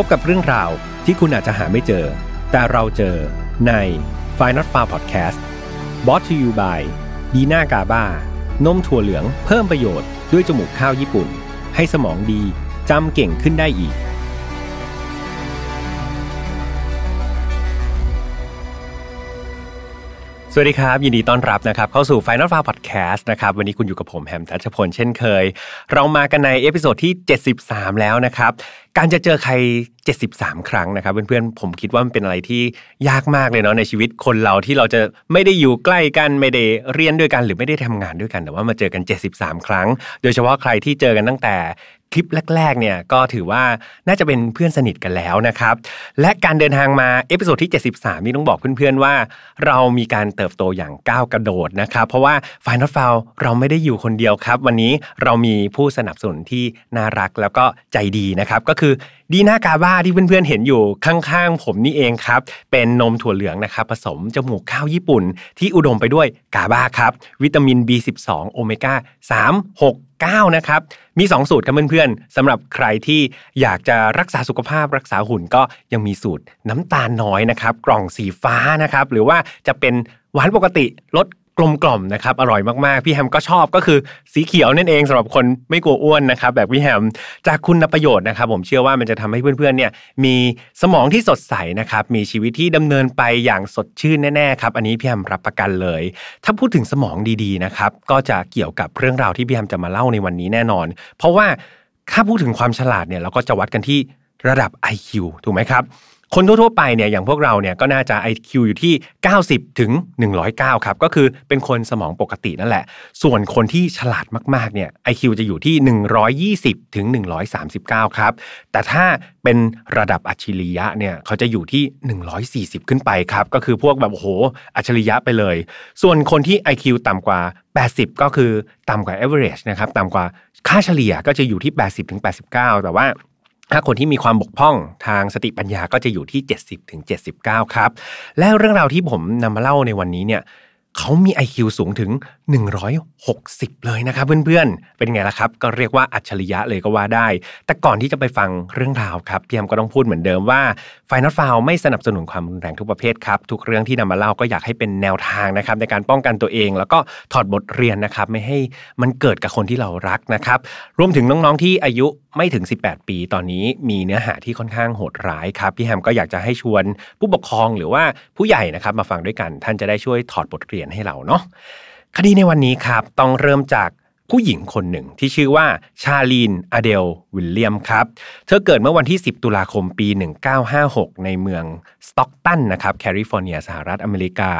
พบกับเรื่องราวที่คุณอาจจะหาไม่เจอ แต่เราเจอใน f i n a l f a r Podcast b o t to you by ดีน่ากาบานมถั่วเหลืองเพิ่มประโยชน์ด้วยจมูกข้าวญี่ปุ่น ให้สมองดีจำเก่งขึ้นได้อีก วัสดีครับ ยินดีต้อนรับนะครับเข้าสู่ Final f a r Podcast นะครับวันนี้คุณอยู่กับผมแฮมทัชพลเช่นเคย เรามากันใน episode ที่ 73 แล้วนะครับ การจะเจอใคร 73 ครั้งนะครับ เพื่อนๆผมคิดว่ามันเป็นอะไรที่ยากมากเลยเนาะในชีวิตคนเราที่เราจะไม่ได้อยู่ใกล้กันไม่ได้เรียนด้วยกันหรือไม่ได้ทำงานด้วยกัน แต่ว่ามาเจอกัน 73 ครั้ง โดยเฉพาะใครที่เจอกันตั้งแต่ คลิปแรกๆเนี่ยก็ถือว่าน่าจะเป็นเพื่อนสนิทกันแล้วนะครับ และการเดินทางมา episode ที่ 73 นี่ต้องบอกเพื่อนๆว่า เรามีการเติบโตอย่างก้าวกระโดดนะครับ เพราะว่า Final f i l เราไม่ได้อยู่คนเดียวครับ วันนี้เรามีผู้สนับสนุนที่น่ารักแล้วก็ใจดีนะครับ ก็คือดีน่ากาบ้าที่เพื่อนๆเห็นอยู่ข้างๆ ผมนี่เองครับ เป็นนมถั่วเหลืองนะครับ ผสมจมูกข้าวญี่ปุ่น ที่อุดมไปด้วยกาบ้าครับ วิตามิน B12 โอเมก้า3 6 9นะครับมี 2 สูตรครับเพื่อนๆสำหรับใครที่อยากจะรักษาสุขภาพรักษาหุ่นก็ยังมีสูตรน้ำตาลน้อยนะครับ กล่องสีฟ้านะครับ หรือว่าจะเป็นหวานปกติลด กลมกล่อมนะครับอร่อยมากๆ พี่แฮมก็ชอบก็คือสีเขียวนั่นเองสำหรับคนไม่กลัวอ้วนนะครับแบบพี่แฮมจากคุณประโยชน์นะครับ ผมเชื่อว่ามันจะทำให้เพื่อนๆเนี่ยมีสมองที่สดใสนะครับมีชีวิตที่ดำเนินไปอย่างสดชื่นแน่ๆครับอันนี้พี่แฮมรับประกันเลย ถ้าพูดถึงสมองดีๆนะครับก็จะเกี่ยวกับเรื่องราวที่พี่แฮมจะมาเล่าในวันนี้แน่นอน เพราะว่าถ้าพูดถึงความฉลาดเนี่ยเราก็จะวัดกันที่ระดับ IQ ถูกไหมครับ คนทั่วๆไปเนี่ยอย่างพวกเราเนี่ยก็น่าจะ IQ อยู่ที่ 90 ถึง 109 ครับ ก็คือเป็นคนสมองปกตินั่นแหละ ส่วนคนที่ฉลาดมากๆเนี่ย IQ จะอยู่ที่ 120 ถึง 139 ครับ แต่ถ้าเป็นระดับอัจฉริยะเนี่ยเขาจะอยู่ที่ 140 ขึ้นไปครับ ก็คือพวกแบบโอ้โหอัจฉริยะไปเลย ส่วนคนที่ IQ ต่ำกว่า 80 ก็คือต่ำกว่า average นะครับต่ำกว่าค่าเฉลี่ยก็จะอยู่ที่ 80ถึง89 แต่ว่า ถ้าคนที่มีความบกพร่องทางสติปัญญาก็จะอยู่ที่ 70ถึง79 ครับ และเรื่องราวที่ผมนำมาเล่าในวันนี้เนี่ย เขามี IQ สูงถึง 160 เลยนะครับเพื่อนๆ เป็นไงล่ะครับ ก็เรียกว่าอัจฉริยะเลยก็ว่าได้ แต่ก่อนที่จะไปฟังเรื่องราวครับพี่แอมก็ต้องพูดเหมือนเดิมว่า f i n a l f i l ไม่สนับสนุนความรุนแรงทุกประเภทครับ ทุกเรื่องที่นำมาเล่าก็อยากให้เป็นแนวทางนะครับในการป้องกันตัวเอง แล้วก็ถอดบทเรียนนะครับไม่ให้มันเกิดกับคนที่เรารักนะครับรวมถึงน้องๆที่อายุไม่ถึง 18 ปี ตอนนี้มีเนื้อหาที่ค่อนข้างโหดร้ายครับพี่แฮมก็อยากจะให้ชวนผู้ปกครองหรือว่าผู้ใหญ่นะครับมาฟังด้วยกัน ท่านจะได้ช่วยถอดบทเรียนให้เราเนาะคดีในวันนี้ครับต้องเริ่มจากผู้หญิงคนหนึ่งที่ชื่อว่าชาลีนอเดล วิลเลียมครับ เธอเกิดเมื่อวันที่ 10 ตุลาคมปี 1956 ในเมืองสต็อกตันนะครับแคลิฟอร์เนียสหรัฐอเมริกา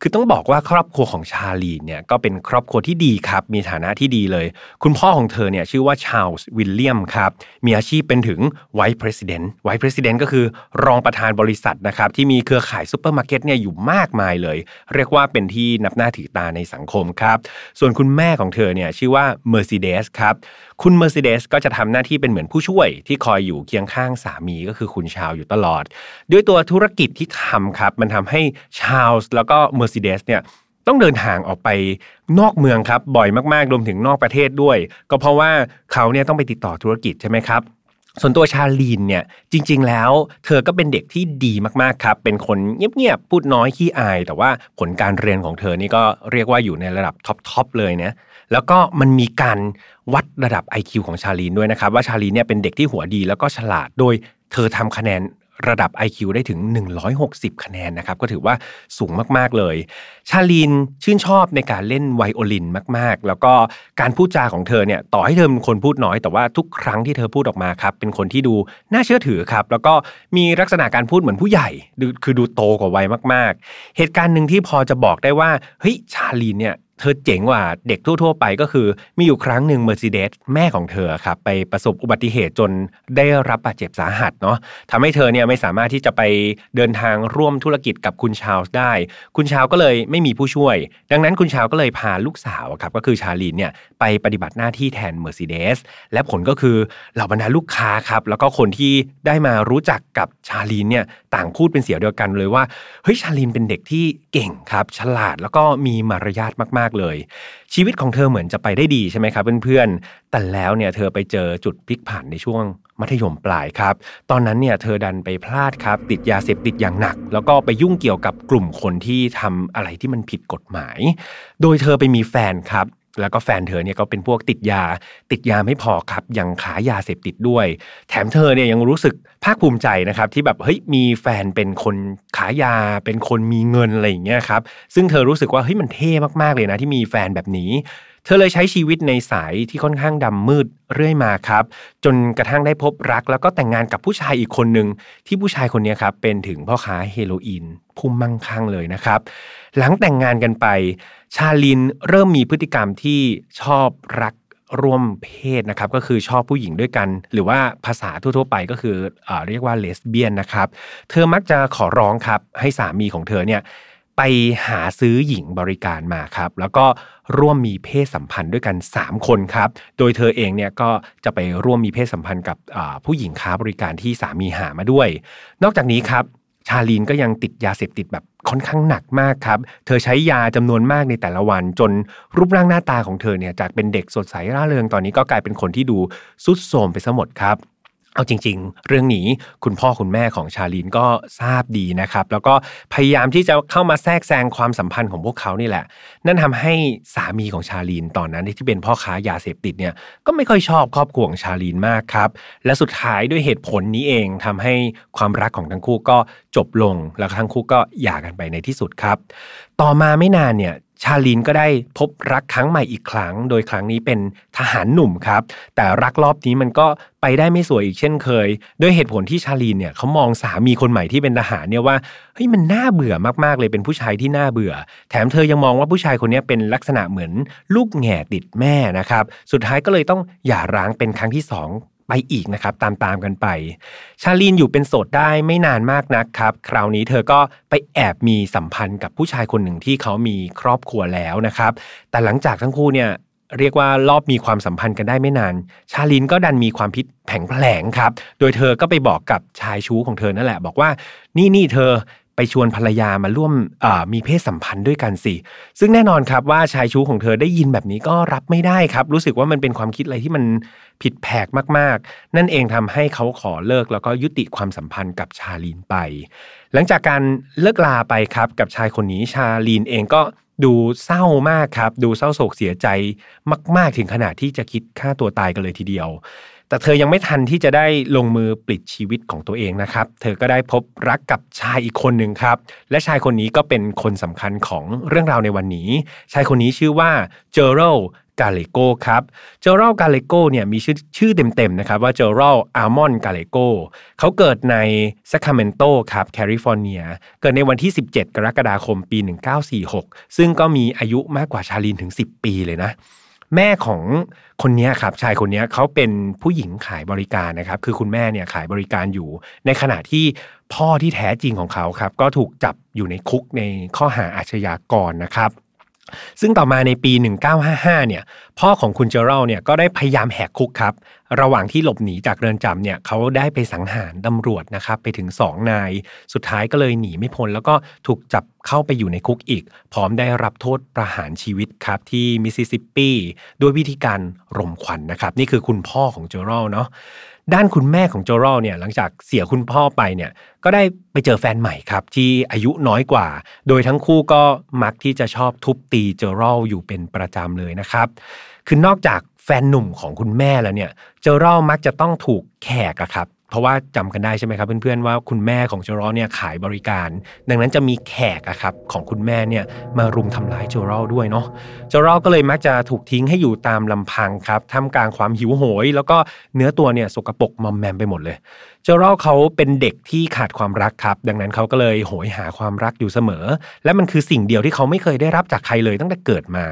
คือต้องบอกว่าครอบครัวของชาลีนเนี่ยก็เป็นครอบครัวที่ดีครับ มีฐานะที่ดีเลย คุณพ่อของเธอเนี่ยชื่อว่าชาลส์วิลเลียมครับ มีอาชีพเป็นถึงไวท์ประธานไวท์ประธานก็คือรองประธานบริษัทนะครับที่มีเครือข่ายซูเปอร์มาร์เก็ตเนี่ยอยู่มากมายเลย เรียกว่าเป็นที่นับหน้าถือตาในสังคมครับ ส่วนคุณแม่ของเธอเนี่ยชื่อว่า Mercedes ครับ คุณ Mercedes ก็จะทำหน้าที่เป็นเหมือนผู้ช่วยที่คอยอยู่เคียงข้างสามีก็คือคุณชาลส์อยู่ตลอด ด้วยตัวธุรกิจที่ทำครับ มันทำให้ชาลส์แล้วก็ Mercedes เนี่ยต้องเดินทางออกไปนอกเมืองครับ บ่อยมากๆรวมถึงนอกประเทศด้วย ก็เพราะว่าเขาเนี่ยต้องไปติดต่อธุรกิจใช่ไหมครับส่วนตัวชาลีนเนี่ยจริง ๆ แล้ว เธอก็เป็นเด็กที่ดีมากๆครับ เป็นคนเงียบๆพูดน้อยขี้อาย แต่ว่าผลการเรียนของเธอนี่ก็เรียกว่าอยู่ในระดับท็อปๆเลยนะแล้วก็มันมีการ วัดระดับ IQ ของชาลีนด้วยนะครับ ว่าชาลีนเนี่ยเป็นเด็กที่หัวดีแล้วก็ฉลาดโดยเธอทำคะแนนระดับ IQ ได้ถึง 160 คะแนนนะครับ ก็ถือว่าสูงมาก ๆ เลย ชาลีนชื่นชอบในการเล่นไวโอลินมาก ๆ แล้วก็การพูดจาของเธอเนี่ยต่อให้เธอเป็นคนพูดน้อย แต่ว่าทุกครั้งที่เธอพูดออกมาครับเป็นคนที่ดูน่าเชื่อถือครับ แล้วก็มีลักษณะการพูดเหมือนผู้ใหญ่ คือดูโตกว่าวัยมาก ๆ เหตุการณ์หนึ่งที่พอจะบอกได้ว่าเฮ้ยชาลีนเนี่ย เธอเจ๋งกว่าเด็กทั่ว ๆ ไปก็คือมีอยู่ครั้งหนึ่ง Mercedes แม่ของเธอครับไปประสบอุบัติเหตุจนได้รับบาดเจ็บสาหัสเนาะทำให้เธอเนี่ยไม่สามารถที่จะไปเดินทางร่วมธุรกิจกับคุณชาลส์ได้ คุณชาลก็เลยไม่มีผู้ช่วย ดังนั้นคุณชาลก็เลยพาลูกสาวครับก็คือชาลีนเนี่ยไปปฏิบัติหน้าที่แทน Mercedes และผลก็คือเหล่าบรรดาลูกค้าครับแล้วก็คนที่ได้มารู้จักกับชาลีนเนี่ยต่างพูดเป็นเสียงเดียวกันเลยว่าเฮ้ยชาลีนเป็นเด็กที่เก่งครับ ฉลาดแล้วก็มีมารยาทมากากเลย ชีวิตของเธอเหมือนจะไปได้ดีใช่ไหมครับเพื่อนๆแต่แล้วเนี่ยเธอไปเจอจุดพลิกผันในช่วงมัธยมปลายครับ ตอนนั้นเนี่ยเธอดันไปพลาดครับ ติดยาเสพติดอย่างหนัก แล้วก็ไปยุ่งเกี่ยวกับกลุ่มคนที่ทำอะไรที่มันผิดกฎหมาย โดยเธอไปมีแฟนครับ แล้วก็แฟนเธอเนี่ยก็เป็นพวกติดยา ติดยาไม่พอครับยังขายยาเสพติดด้วย แถมเธอเนี่ยยังรู้สึกภาคภูมิใจนะครับ ที่แบบเฮ้ยมีแฟนเป็นคนขายยา เป็นคนมีเงินอะไรอย่างเงี้ยครับซึ่งเธอรู้สึกว่าเฮ้ยมันเท่มากๆเลยนะที่มีแฟนแบบนี้ เธอเลยใช้ชีวิตในสายที่ค่อนข้างดำมืดเรื่อยมาครับ จนกระทั่งได้พบรัก แล้วก็แต่งงานกับผู้ชายอีกคนหนึ่งที่ผู้ชายคนนี้ครับเป็นถึงพ่อค้าเฮโรอีนพุ่มมั่งคั่งเลยนะครับ หลังแต่งงานกันไป ชาลินเริ่มมีพฤติกรรมที่ชอบรักร่วมเพศนะครับก็คือชอบผู้หญิงด้วยกัน หรือว่าภาษาทั่วๆไปก็คือเอเรียกว่าเลสเบี้ยนนะครับ เธอมักจะขอร้องครับ ให้สามีของเธอเนี่ยไปหาซื้อหญิงบริการมาครับ แล้วก็ร่วมมีเพศสัมพันธ์ด้วยกัน 3 คนครับ โดยเธอเองเนี่ยก็จะไปร่วมมีเพศสัมพันธ์กับผู้หญิงค้าบริการที่สามีหามาด้วย นอกจากนี้ครับ ชาลีนก็ยังติดยาเสพติดแบบค่อนข้างหนักมากครับ เธอใช้ยาจำนวนมากในแต่ละวัน จนรูปร่างหน้าตาของเธอเนี่ยจากเป็นเด็กสดใสร่าเริงตอนนี้ก็กลายเป็นคนที่ดูสุดโทรมไปซะหมดครับ เอาจริง ๆ เรื่องนี้คุณพ่อคุณแม่ของชาลีนก็ทราบดีนะครับ แล้วก็พยายามที่จะเข้ามาแทรกแซงความสัมพันธ์ของพวกเขานี่แหละ นั่นทำให้สามีของชาลีนตอนนั้นที่เป็นพ่อค้ายาเสพติดเนี่ยก็ไม่ค่อยชอบครอบครัวของชาลีนมากครับ และสุดท้ายด้วยเหตุผลนี้เองทำให้ความรักของทั้งคู่ก็จบลง แล้วทั้งคู่ก็หย่ากันไปในที่สุดครับ ต่อมาไม่นานเนี่ย ชาลินก็ได้พบรักครั้งใหม่อีกครั้ง โดยครั้งนี้เป็นทหารหนุ่มครับ แต่รักรอบนี้มันก็ไปได้ไม่สวยอีกเช่นเคยโดยเหตุผลที่ชาลินเนี่ยเขามองสามีคนใหม่ที่เป็นทหารเนี่ยว่าเฮ้ยมันน่าเบื่อมากๆเลยเป็นผู้ชายที่น่าเบื่อ แถมเธอยังมองว่าผู้ชายคนนี้เป็นลักษณะเหมือนลูกแง่ติดแม่นะครับ สุดท้ายก็เลยต้องหย่าร้างเป็นครั้งที่สอง ไปอีกนะครับตามตามกันไป ชาลีนอยู่เป็นโสดได้ไม่นานมากนักครับ คราวนี้เธอก็ไปแอบมีสัมพันธ์กับผู้ชายคนหนึ่งที่เขามีครอบครัวแล้วนะครับ แต่หลังจากทั้งคู่เนี่ยเรียกว่ารอบมีความสัมพันธ์กันได้ไม่นาน ชาลินก็ดันมีความพิษแผงแผลงครับ โดยเธอก็ไปบอกกับชายชู้ของเธอนั่นแหละ บอกว่านี่นี่เธอ ไปชวนภรรยามาร่วมมีเพศสัมพันธ์ด้วยกันสิ ซึ่งแน่นอนครับว่าชายชู้ของเธอได้ยินแบบนี้ก็รับไม่ได้ครับ รู้สึกว่ามันเป็นความคิดอะไรที่มันผิดแผกมากๆ นั่นเองทำให้เขาขอเลิกแล้วก็ยุติความสัมพันธ์กับชาลีนไป หลังจากการเลิกลาไปครับกับชายคนนี้ชาลีนเองก็ดูเศร้ามากครับ ดูเศร้าโศกเสียใจมาก ๆ ถึงขนาดที่จะคิดฆ่าตัวตายกันเลยทีเดียว แต่เธอยังไม่ทันที่จะได้ลงมือปลิดชีวิตของตัวเองนะครับ เธอก็ได้พบรักกับชายอีกคนหนึ่งครับ และชายคนนี้ก็เป็นคนสำคัญของเรื่องราวในวันนี้ ชายคนนี้ชื่อว่าเจอรัลกาเลโกครับเจอรัลกาเลโกเนี่ยมีชื่อชื่อเต็มๆนะครับว่าเจอรัลอาร์มอนด์กาเลโกเขาเกิดในซาคราเมนโตครับแคลิฟอร์เนีย เกิดในวันที่ 17 กรกฎาคมปี 1946 ซึ่งก็มีอายุมากกว่าชาลีนถึง 10 ปีเลยนะ แม่ของคนนี้ครับชายคนนี้เขาเป็นผู้หญิงขายบริการนะครับ คือคุณแม่เนี่ยขายบริการอยู่ ในขณะที่พ่อที่แท้จริงของเขาครับก็ถูกจับอยู่ในคุกในข้อหาอาชญากรนะครับซึ่งต่อมาในปี 1955 เนี่ย พ่อของคุณเจอรัลเนี่ยก็ได้พยายามแหกคุกครับ ระหว่างที่หลบหนีจากเรือนจำเนี่ยเขาได้ไปสังหารตำรวจนะครับไปถึง 2 นาย สุดท้ายก็เลยหนีไม่พ้นแล้วก็ถูกจับเข้าไปอยู่ในคุกอีก พร้อมได้รับโทษประหารชีวิตครับที่มิสซิสซิปปีด้วยวิธีการรมควันนะครับนี่คือคุณพ่อของเจอรัลเนาะด้านคุณแม่ของเจอรัลเนี่ยหลังจากเสียคุณพ่อไปเนี่ยก็ได้ไปเจอแฟนใหม่ครับที่อายุน้อยกว่า โดยทั้งคู่ก็มักที่จะชอบทุบตีเจอรัลอยู่เป็นประจำเลยนะครับคือนอกจาก แฟนหนุ่มของคุณแม่แล้วเนี่ยเจอรัลมักจะต้องถูกแขกอะครับ เพราะว่าจำกันได้ใช่ไหมครับเพื่อนๆว่าคุณแม่ของโจรอเนี่ยขายบริการ ดังนั้นจะมีแขกอะครับของคุณแม่เนี่ยมารุมทำร้ายโจรอด้วยเนาะโจรอก็เลยมักจะถูกทิ้งให้อยู่ตามลำพังครับท่ามกลางความหิวโหย แล้วก็เนื้อตัวเนี่ยสกปรกมอมแมมไปหมดเลยโจรอเขาเป็นเด็กที่ขาดความรักครับ ดังนั้นเขาก็เลยโหยหาความรักอยู่เสมอ และมันคือสิ่งเดียวที่เขาไม่เคยได้รับจากใครเลยตั้งแต่เกิดมา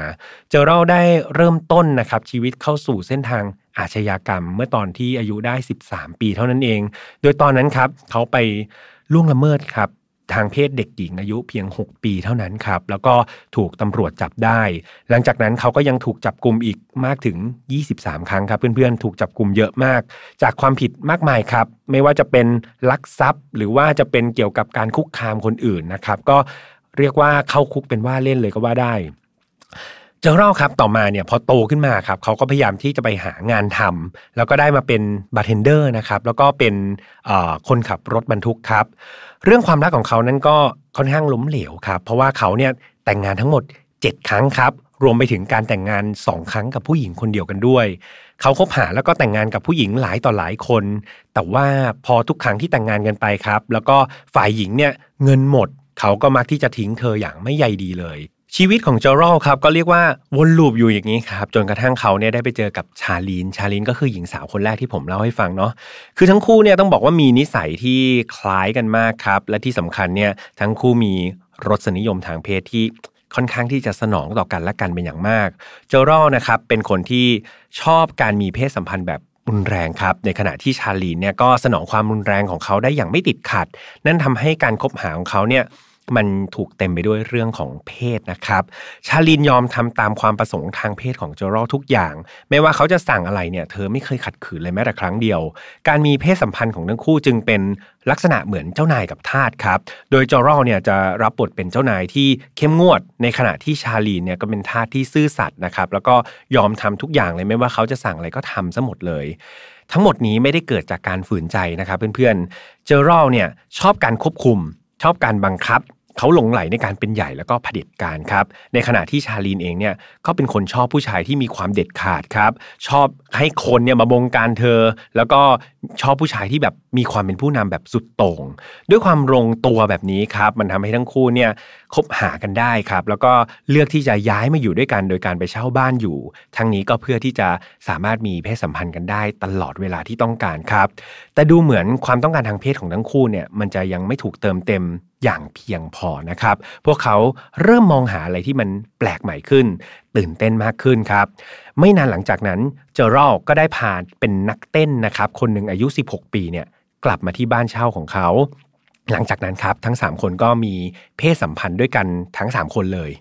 โจรอได้เริ่มต้นนะครับชีวิตเข้าสู่เส้นทาง อาชญากรรม เมื่อตอนที่อายุได้ 13 ปีเท่านั้นเอง โดยตอนนั้นครับเขาไปล่วงละเมิดครับทางเพศเด็กหญิงอายุเพียง 6 ปีเท่านั้นครับ แล้วก็ถูกตำรวจจับได้ หลังจากนั้นเขาก็ยังถูกจับกลุ่มอีกมากถึง 23 ครั้งครับ เพื่อนๆ ถูกจับกลุ่มเยอะมาก จากความผิดมากมายครับ ไม่ว่าจะเป็นลักทรัพย์ หรือว่าจะเป็นเกี่ยวกับการคุกคามคนอื่นนะครับ ก็เรียกว่าเข้าคุกเป็นว่าเล่นเลยก็ว่าได้ เจอรัลครับต่อมาเนี่ยพอโตขึ้นมาครับเขาก็พยายามที่จะไปหางานทำแล้วก็ได้มาเป็นบาร์เทนเดอร์นะครับแล้วก็เป็นคนขับรถบรรทุกครับ เรื่องความรักของเขานั้นก็ค่อนข้างล้มเหลวครับ เพราะว่าเขาเนี่ยแต่งงานทั้งหมด 7 ครั้งครับรวมไปถึงการแต่งงาน2ครั้งกับผู้หญิงคนเดียวกันด้วย เขาคบหาแล้วก็แต่งงานกับผู้หญิงหลายต่อหลายคน แต่ว่าพอทุกครั้งที่แต่งงานกันไปครับ แล้วก็ฝ่ายหญิงเนี่ยเงินหมด เขาก็มักที่จะทิ้งเธออย่างไม่ใยดีเลย ชีวิตของจอรลครับก็เรียกว่าวนลูปอยู่อย่างนี้ครับจนกระทั่งเขาเนี่ยได้ไปเจอกับชาลีน ชาลีนก็คือหญิงสาวคนแรกที่ผมเล่าให้ฟังเนาะคือทั้งคู่เนี่ยต้องบอกว่ามีนิสัยที่คล้ายกันมากครับและที่สำคัญเนี่ยทั้งคู่มีรสนิยมทางเพศที่ค่อนข้างที่จะสนองต่อกันและกันเป็นอย่างมาก เจอรลนะครับเป็นคนที่ชอบการมีเพศสัมพันธ์แบบรุนแรงครับในขณะที่ชาลีนเนี่ยก็สนองความรุนแรงของเขาได้อย่างไม่ติดขัด นั่นทำให้การคบหาของเขาเนี่ย มันถูกเต็มไปด้วยเรื่องของเพศนะครับชาลินยอมทำตามความประสงค์ทางเพศของเจอรอทุกอย่าง ไม่ว่าเขาจะสั่งอะไรเนี่ยเธอไม่เคยขัดขืนเลยแม้แต่ครั้งเดียว การมีเพศสัมพันธ์ของทั้งคู่จึงเป็นลักษณะเหมือนเจ้านายกับทาสครับ โดยจอรอเนี่ยจะรับบทเป็นเจ้านายที่เข้มงวด ในขณะที่ชาลีนเนี่ยก็เป็นทาสที่ซื่อสัตย์นะครับ แล้วก็ยอมทำทุกอย่างเลยไม่ว่าเขาจะสั่งอะไรก็ทำซะหมดเลยทั้งหมดนี้ไม่ได้เกิดจากการฝืนใจนะครับเพื่อนๆ เจอรอเนี่ยชอบการควบคุม ชอบการบังคับ เขาหลงไหลในการเป็นใหญ่แล้วก็เผด็จการครับ ในขณะที่ชาลีนเองเนี่ยก็เป็นคนชอบผู้ชายที่มีความเด็ดขาดครับ ชอบให้คนเนี่ยมาบงการเธอ แล้วก็ชอบผู้ชายที่แบบมีความเป็นผู้นำแบบสุดโต่ง ด้วยความลงตัวแบบนี้ครับมันทำให้ทั้งคู่เนี่ยคบหากันได้ครับ แล้วก็เลือกที่จะย้ายมาอยู่ด้วยกันโดยการไปเช่าบ้านอยู่ ทั้งนี้ก็เพื่อที่จะสามารถมีเพศสัมพันธ์กันได้ตลอดเวลาที่ต้องการครับ แต่ดูเหมือนความต้องการทางเพศของทั้งคู่เนี่ยมันจะยังไม่ถูกเติมเต็ม อย่างเพียงพอนะครับ พวกเขาเริ่มมองหาอะไรที่มันแปลกใหม่ขึ้น ตื่นเต้นมากขึ้นครับ ไม่นานหลังจากนั้นเจอรัลก็ได้พาเป็นนักเต้นนะครับ คนหนึ่งอายุ 16 ปีเนี่ยกลับมาที่บ้านเช่าของเขา หลังจากนั้นครับทั้ง 3 คนก็มีเพศสัมพันธ์ด้วยกันทั้ง 3 คนเลย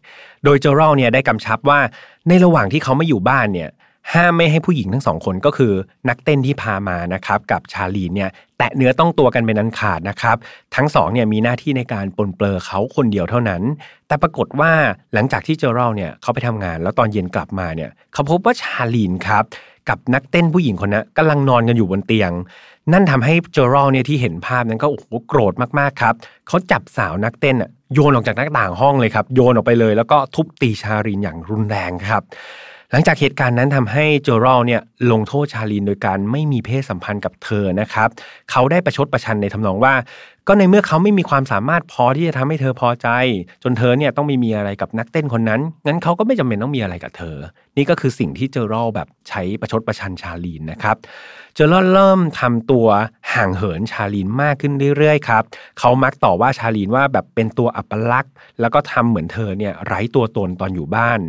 โดยเจอรัลเนี่ยได้กำชับว่าในระหว่างที่เขาไม่อยู่บ้านเนี่ย ห้ามไม่ให้ผู้หญิงทั้งสองคนก็คือนักเต้นที่พามานะครับกับชาลีนเนี่ยแตะเนื้อต้องตัวกันเป็นนันขาดนะครับ ทั้งสองเนี่ยมีหน้าที่ในการปนเปลือเขาคนเดียวเท่านั้น แต่ปรากฏว่าหลังจากที่เจอรัลเนี่ยเขาไปทำงานแล้วตอนเย็นกลับมาเนี่ยเขาพบว่าชาลีนครับกับนักเต้นผู้หญิงคนนั้นกำลังนอนกันอยู่บนเตียง นั่นทำให้เจอรัลเนี่ยที่เห็นภาพนั้นก็โอ้โหโกรธมากๆครับเขาจับสาวนักเต้นโยนออกจากหน้าต่างห้องเลยครับโยนออกไปเลย แล้วก็ทุบตีชาลีนอย่างรุนแรงครับ หลังจากเหตุการณ์นั้นทำให้โจรอลเนี่ยลงโทษชาลีนโดยการไม่มีเพศสัมพันธ์กับเธอนะครับ เขาได้ประชดประชันในทำนองว่าก็ในเมื่อเขาไม่มีความสามารถพอที่จะทำให้เธอพอใจ จนเธอเนี่ยต้องไม่มีอะไรกับนักเต้นคนนั้น งั้นเขาก็ไม่จำเป็นต้องมีอะไรกับเธอ นี่ก็คือสิ่งที่เจอรอลแบบใช้ประชดประชันชาลีนนะครับ เจอรอลเริ่มทำตัวห่างเหินชาลีนมากขึ้นเรื่อยๆครับ เขามักต่อว่าชาลีนว่าแบบเป็นตัวอัปลักษณ์ แล้วก็ทำเหมือนเธอเนี่ยไร้ตัวตนตอนอยู่บ้าน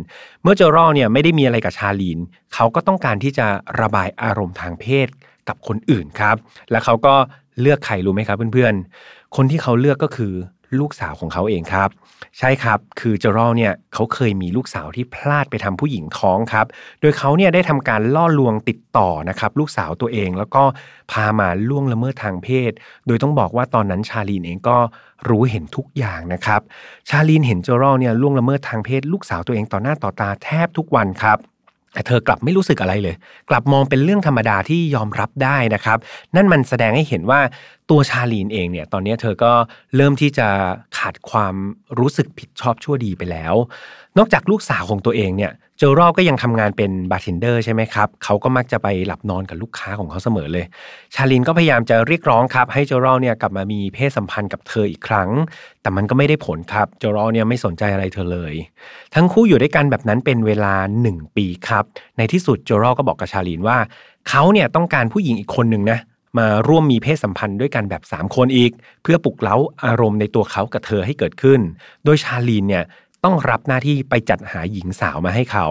เมื่อเจอรอลเนี่ยไม่ได้มีอะไรกับชาลีน เขาก็ต้องการที่จะระบายอารมณ์ทางเพศกับคนอื่นครับ และเขาก็ เลือกใครรู้ไหมครับเพื่อนๆ คนที่เขาเลือกก็คือลูกสาวของเขาเองครับ ใช่ครับคือเจอรอลเนี่ยเขาเคยมีลูกสาวที่พลาดไปทำผู้หญิงท้องครับ โดยเขาเนี่ยได้ทำการล่อลวงติดต่อนะครับลูกสาวตัวเองแล้วก็พามาล่วงละเมิดทางเพศ โดยต้องบอกว่าตอนนั้นชาลีนเองก็รู้เห็นทุกอย่างนะครับ ชาลีนเห็นเจอรอลเนี่ยล่วงละเมิดทางเพศ ลูกสาวตัวเองต่อหน้าต่อตาแทบทุกวันครับ แต่เธอกลับไม่รู้สึกอะไรเลย กลับมองเป็นเรื่องธรรมดาที่ยอมรับได้นะครับ นั่นมันแสดงให้เห็นว่า ตัวชาลีนเองเนี่ยตอนนี้เธอก็เริ่มที่จะขาดความรู้สึกผิดชอบชั่วดีไปแล้ว นอกจากลูกสาวของตัวเองเนี่ยเจอรัลก็ยังทำงานเป็นบาร์เทนเดอร์ใช่ไหมครับเขาก็มักจะไปหลับนอนกับลูกค้าของเขาเสมอเลย ชาลีนก็พยายามจะเรียกร้องครับ ให้เจอรัลเนี่ยกลับมามีเพศสัมพันธ์กับเธออีกครั้ง แต่มันก็ไม่ได้ผลครับเจอรัลเนี่ยไม่สนใจอะไรเธอเลย ทั้งคู่อยู่ด้วยกันแบบนั้นเป็นเวลา 1 ปีครับ ในที่สุดจอรอก็บอกกับชาลินว่าเขาเนี่ยต้องการผู้หญิงอีกคนหนึ่งนะ มาร่วมมีเพศสัมพันธ์ด้วยกันแบบ 3 คนอีก เพื่อปลุกเล้าอารมณ์ในตัวเขากับเธอให้เกิดขึ้น โดยชาลีนเนี่ยต้องรับหน้าที่ไปจัดหาหญิงสาวมาให้เขา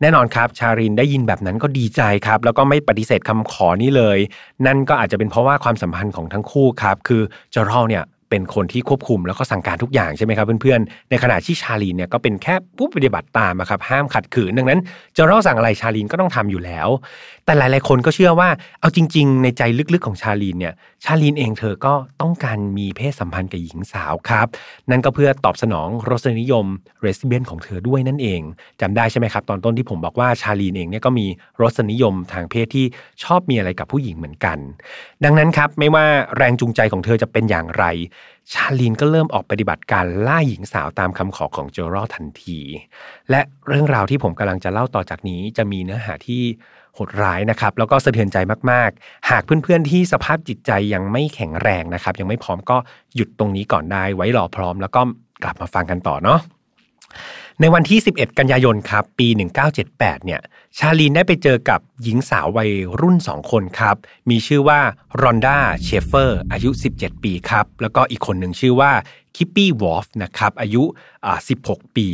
แน่นอนครับ ชารินได้ยินแบบนั้นก็ดีใจครับ แล้วก็ไม่ปฏิเสธคำขอนี้เลย นั่นก็อาจจะเป็นเพราะว่าความสัมพันธ์ของทั้งคู่ครับ คือจอร์เนี่ยเป็นคนที่ควบคุมแล้วก็สั่งการทุกอย่างใช่ไหมครับเพื่อนๆ ในขณะที่ชาลีนเนี่ยก็เป็นแค่ผู้ปฏิบัติตามครับห้ามขัดขืนดังนั้นจอร์สั่งอะไรชาลีนก็ต้องทำอยู่แล้วแต่หลายๆ คนก็เชื่อว่าเอาจริง ๆ ในใจลึกๆของชาลีนเนี่ยชาลีนเองเธอก็ต้องการมีเพศสัมพันธ์กับหญิงสาวครับ นั่นก็เพื่อตอบสนองรสนิยมเรสเบียนของเธอด้วยนั่นเองจำได้ใช่ไหมครับ ตอนต้นที่ผมบอกว่าชาลีนเองเนี่ยก็มีรสนิยมทางเพศที่ชอบมีอะไรกับผู้หญิงเหมือนกัน ดังนั้นครับไม่ว่าแรงจูงใจของเธอจะเป็นอย่างไร ชาลีนก็เริ่มออกปฏิบัติการล่าหญิงสาวตามคำขอของเจอรอทันที และเรื่องราวที่ผมกำลังจะเล่าต่อจากนี้จะมีเนื้อหาที่ โหดร้ายนะครับ แล้วก็สะเทือนใจมากๆ หากเพื่อนๆที่สภาพจิตใจยังไม่แข็งแรงนะครับ ยังไม่พร้อมก็หยุดตรงนี้ก่อนได้ ไว้รอพร้อม แล้วก็กลับมาฟังกันต่อเนาะในวันที่ 11 กันยายนครับปี 1978 เนี่ย ชาลีนได้ไปเจอกับหญิงสาววัยรุ่น 2 คนครับ มีชื่อว่ารอนด้าเชฟเฟอร์อายุ 17 ปีครับ แล้วก็อีกคนหนึ่งชื่อว่าคิปปี้วอฟนะครับอายุ 16 ปี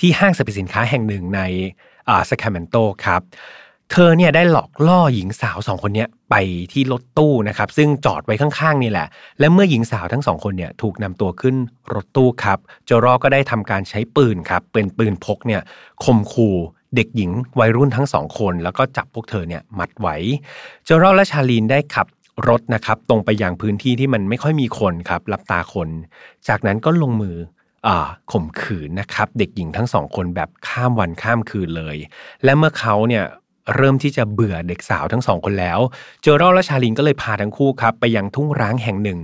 ที่ห้างสรรพสินค้าแห่งหนึ่งในซัคราเมนโตครับ เธอเนี่ยได้หลอกล่อหญิงสาวสองคนนี้ไปที่รถตู้นะครับ ซึ่งจอดไว้ข้างๆนี่แหละ และเมื่อหญิงสาวทั้งสองคนเนี่ยถูกนำตัวขึ้นรถตู้ครับโจรอก็ได้ทำการใช้ปืนครับเป็นปืนพกเนี่ยข่มขู่เด็กหญิงวัยรุ่นทั้งสองคน แล้วก็จับพวกเธอเนี่ยมัดไว้โจรอและชาลีนได้ขับรถนะครับตรงไปยังพื้นที่ที่มันไม่ค่อยมีคนครับรับตาคน จากนั้นก็ลงมือข่มขืนนะครับ เด็กหญิงทั้งสองคนแบบข้ามวันข้ามคืนเลย และเมื่อเขาเนี่ย เริ่มที่จะเบื่อเด็กสาวทั้งสองคนแล้ว เจอรัลและชาลินก็เลยพาทั้งคู่ครับ ไปยังทุ่งร้างแห่งหนึ่ง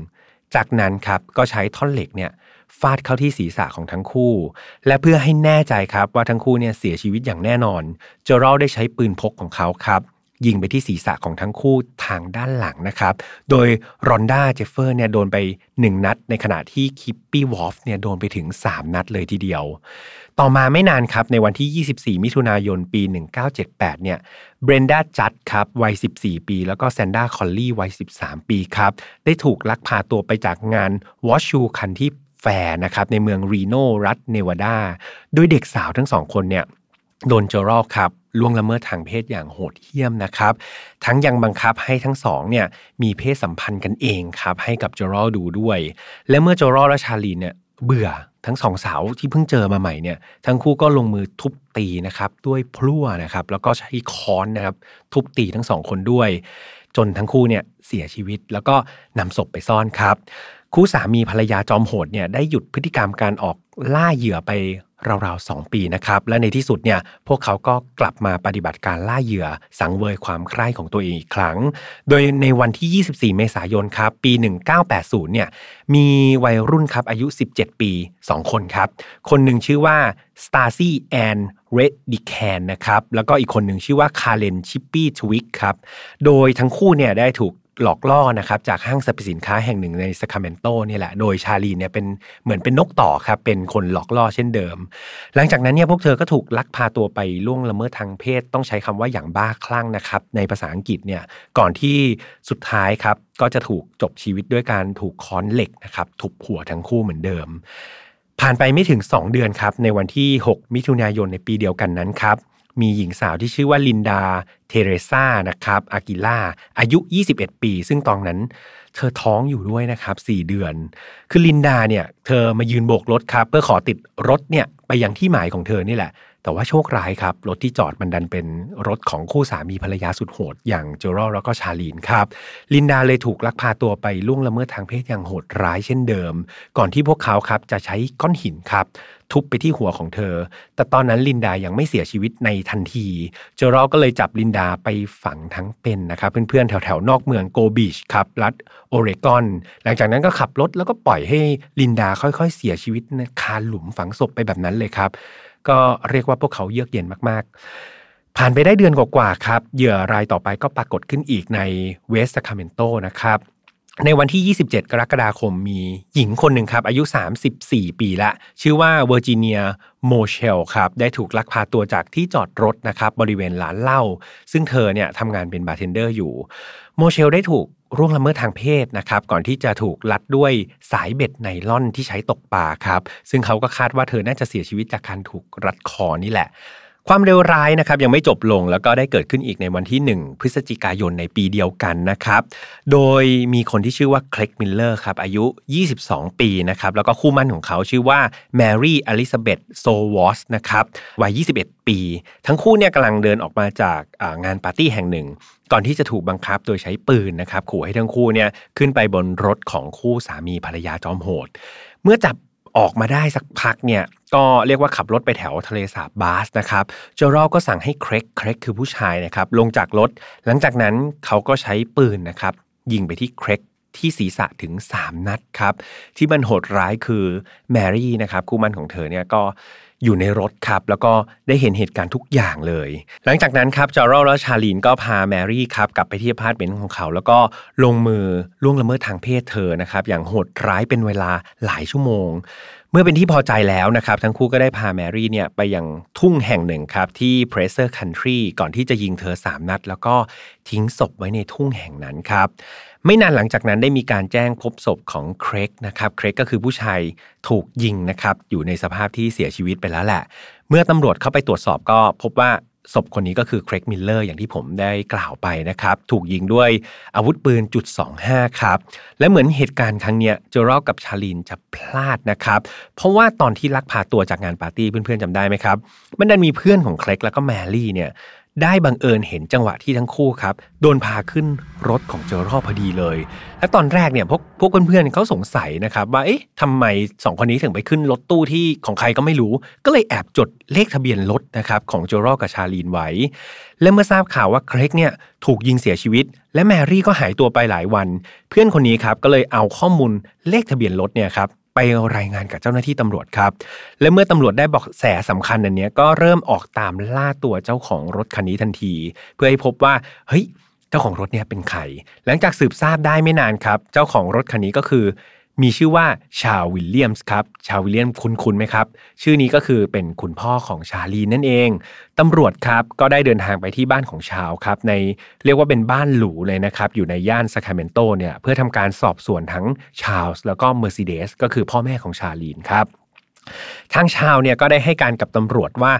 จากนั้นครับก็ใช้ท่อนเหล็กเนี่ยฟาดเข้าที่ศีรษะของทั้งคู่ และเพื่อให้แน่ใจครับว่าทั้งคู่เนี่ยเสียชีวิตอย่างแน่นอน เจอรัลได้ใช้ปืนพกของเขาครับ ยิงไปที่ศีรษะของทั้งคู่ทางด้านหลังนะครับ โดยรอนด้าเชฟเฟอร์เนี่ยโดนไป 1 นัด ในขณะที่คิปปี้วอฟเนี่ยโดนไปถึง 3 นัดเลยทีเดียว ต่อมาไม่นานครับในวันที่ 24 มิถุนายน ปี 1978 เนี่ย เบรนด้าจัดครับวัย 14 ปี แล้วก็แซนดร้าคอลลี่วัย 13 ปีครับ ได้ถูกลักพาตัวไปจากงาน Washoe County Fair นะครับในเมืองรีโนรัฐเนวาดา โดยเด็กสาวทั้งสองคนเนี่ยโดนเจอรอครับล่วงละเมิดทางเพศอย่างโหดเหี้ยมนะครับ ทั้งยังบังคับให้ทั้งสองเนี่ยมีเพศสัมพันธ์กันเองครับให้กับโจรอดูด้วย และเมื่อโจรอและชาลีเนี่ย เบื่อทั้งสองสาวที่เพิ่งเจอมาใหม่เนี่ยทั้งคู่ก็ลงมือทุบตีนะครับด้วยพลั่วนะครับ แล้วก็ใช้ค้อนนะครับ ทุบตีทั้งสองคนด้วย จนทั้งคู่เนี่ยเสียชีวิตแล้วก็นำศพไปซ่อนครับ คู่สามีภรรยาจอมโหดเนี่ยได้หยุดพฤติกรรมการออกล่าเหยื่อไป ราวๆ 2 ปีนะครับ และในที่สุดเนี่ยพวกเขาก็กลับมาปฏิบัติการล่าเหยื่อ สังเวยความใคร่ของตัวเองอีกครั้ง โดยในวันที่ 24 เมษายนครับ ปี 1980 เนี่ยมีวัยรุ่นครับอายุ 17 ปี 2 คนครับ คนหนึ่งชื่อว่าสตาซี่แอนเรดดิแคนนะครับ แล้วก็อีกคนหนึ่งชื่อว่าคาร์เลนชิปปี้ทวิกครับ โดยทั้งคู่เนี่ยได้ถูก หลอกล่อนะครับจากห้างสรรพสินค้าแห่งหนึ่งในซาคราเมนโตนี่แหละ โดยชาลีนเนี่ยเป็นเหมือนเป็นนกต่อครับเป็นคนหลอกล่อเช่นเดิม หลังจากนั้นเนี่ยพวกเธอก็ถูกลักพาตัวไปล่วงละเมิดทางเพศ ต้องใช้คำว่าอย่างบ้าคลั่งนะครับ ในภาษาอังกฤษเนี่ยก่อนที่สุดท้ายครับก็จะถูกจบชีวิตด้วยการถูกค้อนเหล็กนะครับทุบหัวทั้งคู่เหมือนเดิม ผ่านไปไม่ถึง 2 เดือนครับในวันที่ 6 มิถุนายนในปีเดียวกันนั้นครับ มีหญิงสาวที่ชื่อว่าลินดา เทเรซานะครับ อากิล่า อายุ 21 ปี ซึ่งตอนนั้นเธอท้องอยู่ด้วยนะครับ 4 เดือน คือลินดาเนี่ย เธอมายืนโบกรถครับ เพื่อขอติดรถเนี่ยไปยังที่หมายของเธอนี่แหละ แต่ว่าโชคร้ายครับ รถที่จอดมันดันเป็นรถของคู่สามีภรรยาสุดโหด อย่างเจอรอแล้วก็ชาลีนครับ ลินดาเลยถูกลักพาตัวไปล่วงละเมิดทางเพศอย่างโหดร้ายเช่นเดิม ก่อนที่พวกเขาครับจะใช้ก้อนหินครับ ทุบไปที่หัวของเธอ แต่ตอนนั้นลินดายังไม่เสียชีวิตในทันที เจอรอก็เลยจับลินดาไปฝังทั้งเป็นนะครับเพื่อนๆแถวๆนอกเมืองโกลด์บีชครับรัฐโอเรกอน หลังจากนั้นก็ขับรถแล้วก็ปล่อยให้ลินดาค่อยๆ เสียชีวิตคาหลุมฝังศพไปแบบนั้นเลยครับ ก็เรียกว่าพวกเขาเยือกเย็นมากๆผ่านไปได้เดือนกว่าๆครับ เหยื่อรายต่อไปก็ปรากฏขึ้นอีกในเวสต์ซาคราเมนโตนะครับ ในวันที่ 27 กรกฎาคมมีหญิงคนหนึ่งครับ อายุ 34 ปีละ ชื่อว่าเวอร์จิเนียโมเชลครับ ได้ถูกลักพาตัวจากที่จอดรถนะครับ บริเวณร้านเหล้าซึ่งเธอเนี่ยทำงานเป็นบาร์เทนเดอร์อยู่ โมเชลได้ถูกล่วงละเมิดทางเพศนะครับ ก่อนที่จะถูกรัดด้วยสายเบ็ดไนล่อนที่ใช้ตกปลาครับ ซึ่งเขาก็คาดว่าเธอน่าจะเสียชีวิตจากการถูกรัดคอนี่แหละ ความเลวร้ายนะครับยังไม่จบลงแล้วก็ได้เกิดขึ้นอีกในวันที่ 1 พฤศจิกายนในปีเดียวกันนะครับ โดยมีคนที่ชื่อว่าเครกมิลเลอร์ครับอายุ 22 ปีนะครับแล้วก็คู่หมั้นของเขาชื่อว่าแมรี่อลิซาเบธโซวอสนะครับวัย 21 ปี ทั้งคู่เนี่ยกำลังเดินออกมาจากงานปาร์ตี้แห่งหนึ่ง ก่อนที่จะถูกบังคับโดยใช้ปืนนะครับขู่ให้ทั้งคู่เนี่ยขึ้นไปบนรถของคู่สามีภรรยาจอมโหดเมื่อจับ ออกมาได้สักพักเนี่ยก็เรียกว่าขับรถไปแถวทะเลสาบบาสนะครับเจอรอก็สั่งให้เครกเครกคือผู้ชายนะครับลงจากรถ หลังจากนั้นเขาก็ใช้ปืนนะครับยิงไปที่เครกที่ศีรษะถึง 3 นัดครับ ที่มันโหดร้ายคือแมรี่นะครับคู่หมั้นของเธอเนี่ยก็ อยู่ในรถครับ แล้วก็ได้เห็นเหตุการณ์ทุกอย่างเลย หลังจากนั้นครับเจอรัลและชาลีนก็พาแมรี่ครับกลับไปที่อพาร์ตเมนต์ของเขา แล้วก็ลงมือล่วงละเมิดทางเพศเธอนะครับ อย่างโหดร้ายเป็นเวลาหลายชั่วโมง เมื่อเป็นที่พอใจแล้วนะครับ ทั้งคู่ก็ได้พาแมรี่เนี่ยไปยังทุ่งแห่งหนึ่งครับ ที่เพลเซอร์เคาน์ตีก่อนที่จะยิงเธอ 3 นัด แล้วก็ทิ้งศพไว้ในทุ่งแห่งนั้นครับ ไม่นานหลังจากนั้นได้มีการแจ้งพบศพของเครกนะครับเครกก็คือผู้ชายถูกยิงนะครับอยู่ในสภาพที่เสียชีวิตไปแล้วแหละ เมื่อตำรวจเข้าไปตรวจสอบก็พบว่าศพคนนี้ก็คือเครกมิลเลอร์อย่างที่ผมได้กล่าวไปนะครับถูกยิงด้วยอาวุธปืนจุด25ครับและเหมือนเหตุการณ์ครั้งนี้เจอรัลกับชาลีนจะพลาดนะครับเพราะว่าตอนที่ลักพาตัวจากงานปาร์ตี้เพื่อนๆจำได้ไหมครับมันดันมีเพื่อนของเครกแล้วก็แมรี่เนี่ย ได้บังเอิญเห็นจังหวะที่ทั้งคู่ครับ โดนพาขึ้นรถของเจอรอพอดีเลย และตอนแรกเนี่ยพวกพวกเพื่อนๆเขาสงสัยนะครับว่าเอ๊ะทำไมสองคนนี้ถึงไปขึ้นรถตู้ที่ของใครก็ไม่รู้ ก็เลยแอบจดเลขทะเบียนรถนะครับของเจอรอกับชาลีนไว้ และเมื่อทราบข่าวว่าเครกเนี่ยถูกยิงเสียชีวิต และแมรี่ก็หายตัวไปหลายวัน เพื่อนคนนี้ครับก็เลยเอาข้อมูลเลขทะเบียนรถเนี่ยครับ ไปรายงานกับเจ้าหน้าที่ตำรวจครับ และเมื่อตำรวจได้เบาะแสสำคัญอันนี้ก็เริ่มออกตามล่าตัวเจ้าของรถคันนี้ทันที เพื่อให้พบว่าเฮ้ยเจ้าของรถเนี่ยเป็นใคร หลังจากสืบทราบได้ไม่นานครับ เจ้าของรถคันนี้ก็คือ มีชื่อว่าชาลส์วิลเลียมส์ครับ ชาลส์วิลเลียมคุ้นๆไหมครับ ชื่อนี้ก็คือเป็นคุณพ่อของชาลีนั่นเอง ตำรวจครับก็ได้เดินทางไปที่บ้านของชาลส์ครับ ในเรียกว่าเป็นบ้านหรูเลยนะครับ อยู่ในย่านซาคราเมนโตเนี่ยเพื่อทำการสอบสวนทั้งชาลส์แล้วก็เมอร์ซิเดสก็คือพ่อแม่ของชาลีนครับทางชาลส์เนี่ยก็ได้ให้การกับตำรวจว่า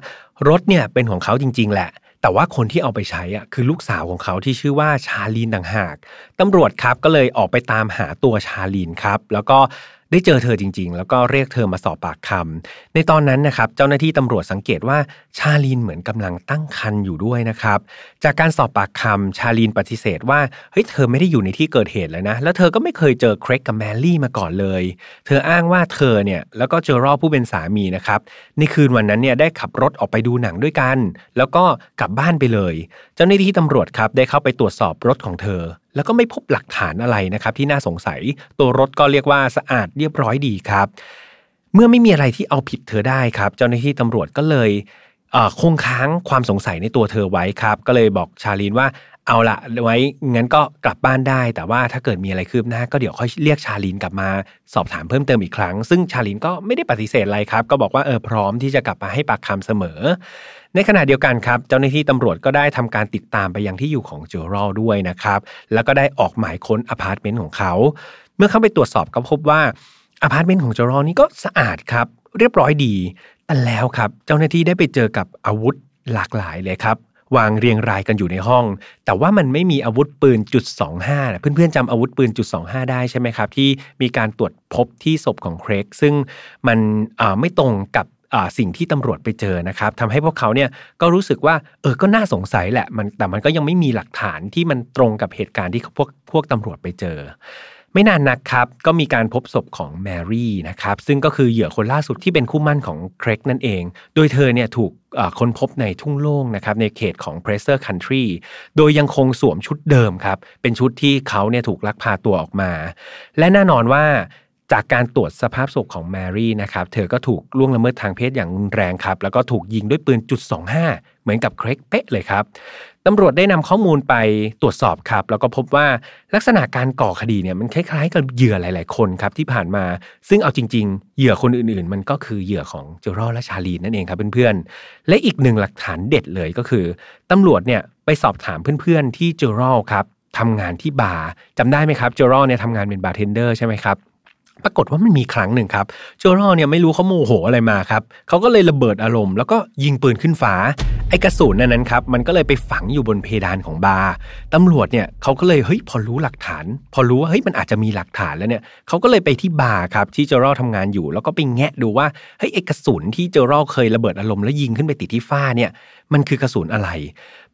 รถเนี่ยเป็นของเขาจริง ๆ แหละ แต่ว่าคนที่เอาไปใช้อะคือลูกสาวของเขาที่ชื่อว่าชาลีนต่างหากตำรวจครับก็เลยออกไปตามหาตัวชาลีนครับ แล้วก็ ได้เจอเธอจริง ๆ แล้วก็เรียกเธอมาสอบปากคำในตอนนั้นนะครับเจ้าหน้าที่ตำรวจสังเกตว่าชาลีนเหมือนกำลังตั้งครรภ์อยู่ด้วยนะครับ จากการสอบปากคำชาลีนปฏิเสธว่าเฮ้ยเธอไม่ได้อยู่ในที่เกิดเหตุเลยนะ แล้วเธอก็ไม่เคยเจอเครกกับแมรี่มาก่อนเลย เธออ้างว่าเธอเนี่ยแล้วก็เจอรอผู้เป็นสามีนะครับในคืนวันนั้นเนี่ยได้ขับรถออกไปดูหนังด้วยกัน แล้วก็กลับบ้านไปเลย เจ้าหน้าที่ตำรวจครับได้เข้าไปตรวจสอบรถของเธอ แล้วก็ไม่พบหลักฐานอะไรนะครับที่น่าสงสัย ตัวรถก็เรียกว่าสะอาดเรียบร้อยดีครับ เมื่อไม่มีอะไรที่เอาผิดเธอได้ครับ เจ้าหน้าที่ตำรวจก็เลยคงค้างความสงสัยในตัวเธอไว้ครับ ก็เลยบอกชาลีนว่าเอาละไว้งั้นก็กลับบ้านได้ แต่ว่าถ้าเกิดมีอะไรคืบหน้า ก็เดี๋ยวค่อยเรียกชาลีนกลับมาสอบถามเพิ่มเติมอีกครั้ง ซึ่งชาลีนก็ไม่ได้ปฏิเสธอะไรครับ ก็บอกว่าเออพร้อมที่จะกลับมาให้ปากคำเสมอ ในขณะเดียวกันครับ เจ้าหน้าที่ตำรวจก็ได้ทำการติดตามไปยังที่อยู่ของเจอรัลด้วยนะครับ แล้วก็ได้ออกหมายค้นอพาร์ตเมนต์ของเขา เมื่อเข้าไปตรวจสอบก็พบว่าอพาร์ตเมนต์ของเจอรัลนี้ก็สะอาดครับ เรียบร้อยดี แต่แล้วครับ เจ้าหน้าที่ได้ไปเจอกับอาวุธหลากหลายเลยครับวางเรียงรายกันอยู่ในห้อง แต่ว่ามันไม่มีอาวุธปืนจุด25เพื่อนๆจำอาวุธปืนจุด25ได้ใช่ไหมครับ ที่มีการตรวจพบที่ศพของเครกซึ่งมันไม่ตรงกับ สิ่งที่ตำรวจไปเจอนะครับทำให้พวกเขาเนี่ยก็รู้สึกว่าเออก็น่าสงสัยแหละมันแต่มันก็ยังไม่มีหลักฐานที่มันตรงกับเหตุการณ์ที่พวกพวกตำรวจไปเจอ ไม่นานนักครับก็มีการพบศพของแมรี่นะครับซึ่งก็คือเหยื่อคนล่าสุดที่เป็นคู่มั่นของเครกนั่นเอง โดยเธอเนี่ยถูกค้นพบในทุ่งโล่งนะครับในเขตของ p r e s s e r Country โดยยังคงสวมชุดเดิมครับเป็นชุดที่เขาเนี่ยถูกลักพาตัวออกมา และแน่นอนว่า จากการตรวจสภาพศพของแมรี่นะครับ เธอก็ถูกล่วงละเมิดทางเพศอย่างรุนแรงครับ แล้วก็ถูกยิงด้วยปืนจุด25 เหมือนกับเครกเป๊ะเลยครับตำรวจได้นำข้อมูลไปตรวจสอบครับ แล้วก็พบว่าลักษณะการก่อคดีเนี่ยมันคล้ายๆ กับเหยื่อหลาย ๆ คนครับที่ผ่านมา ซึ่งเอาจริง ๆ เหยื่อคนอื่น ๆ มันก็คือเหยื่อของเจอรัลและชาลีนนั่นเองครับเพื่อนๆ และอีกหนึ่งหลักฐานเด็ดเลยก็คือตำรวจเนี่ยไปสอบถามเพื่อน ๆ ที่เจอรัลครับทำงานที่บาร์จำได้ไหมครับเจอรัลเนี่ยทำงานเป็นบาร์เทนเดอร์ใช่ไหมครับ ปรากฏว่ามันมีครั้งหนึ่งครับเจอรัลเนี่ยไม่รู้เขาโมโหอะไรมาครับเขาก็เลยระเบิดอารมณ์แล้วก็ยิงปืนขึ้นฟ้า ไอ้กระสุนนั้นครับมันก็เลยไปฝังอยู่บนเพดานของบาร์ตำรวจเนี่ยเขาก็เลยเฮ้ยพอรู้หลักฐาน พอรู้ว่าเฮ้ยมันอาจจะมีหลักฐานแล้วเนี่ยเขาก็เลยไปที่บาร์ครับที่เจอรัลทำงานอยู่ แล้วก็ไปแงะดูว่าเฮ้ยไอ้กระสุนที่เจอรัลเคยระเบิดอารมณ์แล้วยิงขึ้นไปติดที่ฝ้าเนี่ยมันคือกระสุนอะไร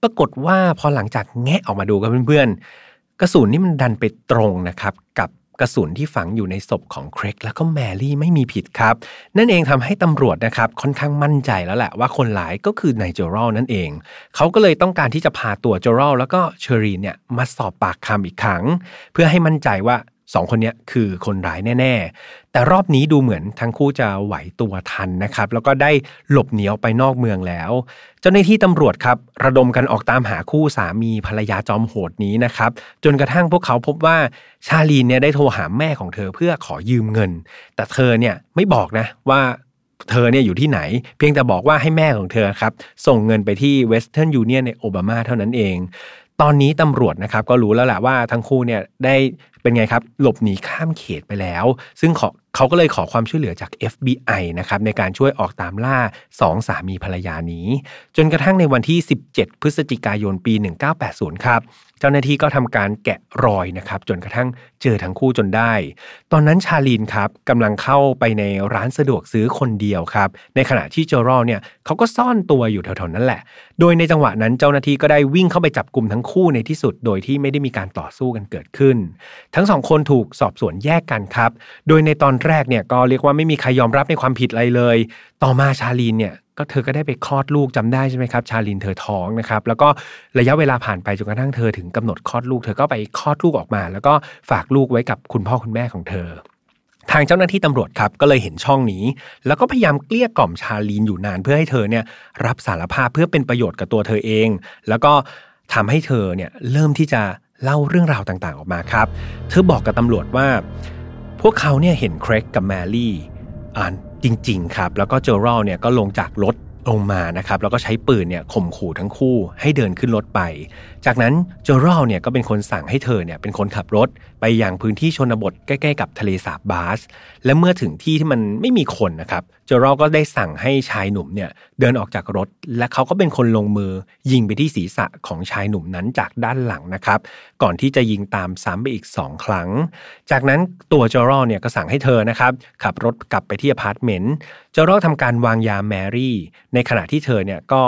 ปรากฏว่าพอหลังจากแงะออกมาดูกันเพื่อนๆกระสุนนี่มันดันไปตรงนะครับกับ กระสุนที่ฝังอยู่ในศพของเครกแล้วก็แมรี่ไม่มีผิดครับ นั่นเองทำให้ตำรวจนะครับค่อนข้างมั่นใจแล้วแหละว่าคนร้ายก็คือนายเจอรัลนั่นเอง เขาก็เลยต้องการที่จะพาตัวเจอรัลแล้วก็ชาลีนเนี่ยมาสอบปากคำอีกครั้ง เพื่อให้มั่นใจว่า สองคนนี้คือคนร้ายแน่ ๆ แต่รอบนี้ดูเหมือนทั้งคู่จะไหวตัวทันนะครับ แล้วก็ได้หลบหนีออกไปนอกเมืองแล้ว เจ้าหน้าที่ตำรวจครับ ระดมกันออกตามหาคู่สามีภรรยาจอมโหดนี้นะครับ จนกระทั่งพวกเขาพบว่าชาลีนเนี่ยได้โทรหาแม่ของเธอเพื่อขอยืมเงิน แต่เธอเนี่ยไม่บอกนะว่าเธอเนี่ยอยู่ที่ไหน เพียงแต่บอกว่าให้แม่ของเธอครับ ส่งเงินไปที่เวสเทิร์นยูเนียนในโอมาฮาเท่านั้นเอง ตอนนี้ตำรวจนะครับก็รู้แล้วแหละว่าทั้งคู่เนี่ยได้ เป็นไงครับหลบหนีข้ามเขตไปแล้ว ซึ่งเขาก็เลยขอความช่วยเหลือจาก FBI นะครับในการช่วยออกตามล่าสองสามีภรรยานี้ จนกระทั่งในวันที่ 17 พฤศจิกายนปี 1980 ครับเจ้าหน้าที่ก็ทำการแกะรอยนะครับ จนกระทั่งเจอทั้งคู่จนได้ ตอนนั้นชาลีนครับกำลังเข้าไปในร้านสะดวกซื้อคนเดียวครับ ในขณะที่เจอรอเนี่ยเขาก็ซ่อนตัวอยู่แถวๆนั้นแหละ โดยในจังหวะนั้นเจ้าหน้าที่ก็ได้วิ่งเข้าไปจับกลุ่มทั้งคู่ในที่สุด โดยที่ไม่ได้มีการต่อสู้กันเกิดขึ้นทั้งสองคนถูกสอบสวนแยกกันครับ โดยในตอนแรกเนี่ยก็เรียกว่าไม่มีใครยอมรับในความผิดอะไรเลย ต่อมาชาลีนเนี่ยก็เธอก็ได้ไปคลอดลูกจำได้ใช่ไหมครับ ชาลินเธอท้องนะครับ แล้วก็ระยะเวลาผ่านไปจนกระทั่งเธอถึงกำหนดคลอดลูก เธอก็ไปคลอดลูกออกมา แล้วก็ฝากลูกไว้กับคุณพ่อคุณแม่ของเธอ ทางเจ้าหน้าที่ตำรวจครับก็เลยเห็นช่องนี้ แล้วก็พยายามเกลี้ยกล่อมชาลีนอยู่นานเพื่อให้เธอเนี่ยรับสารภาพเพื่อเป็นประโยชน์กับตัวเธอเอง แล้วก็ทำให้เธอเนี่ยเริ่มที่จะ เล่าเรื่องราวต่างๆออกมาครับ เธอบอกกับตำรวจว่า พวกเขาเนี่ยเห็นเครกกับแมรี่อ่านจริง ๆ ครับ แล้วก็เจอรัลเนี่ยก็ลงจากรถลงมานะครับ แล้วก็ใช้ปืนเนี่ยข่มขู่ทั้งคู่ให้เดินขึ้นรถไป จากนั้นเจอรัลเนี่ยก็เป็นคนสั่งให้เธอเนี่ยเป็นคนขับรถไปยังพื้นที่ชนบทใกล้ ๆ กับทะเลสาบบาส และเมื่อถึงที่ที่มันไม่มีคนนะครับเจอรัลก็ได้สั่งให้ชายหนุ่มเนี่ยเดินออกจากรถ และเขาก็เป็นคนลงมือยิงไปที่ศีรษะของชายหนุ่มนั้นจากด้านหลังนะครับ ก่อนที่จะยิงตามซ้ำไปอีก 2 ครั้ง จากนั้นตัวเจอรัลเนี่ยก็สั่งให้เธอนะครับขับรถกลับไปที่อพาร์ตเมนต์เจอรัลทำการวางยาแมรี่ ในขณะที่เธอเนี่ยก็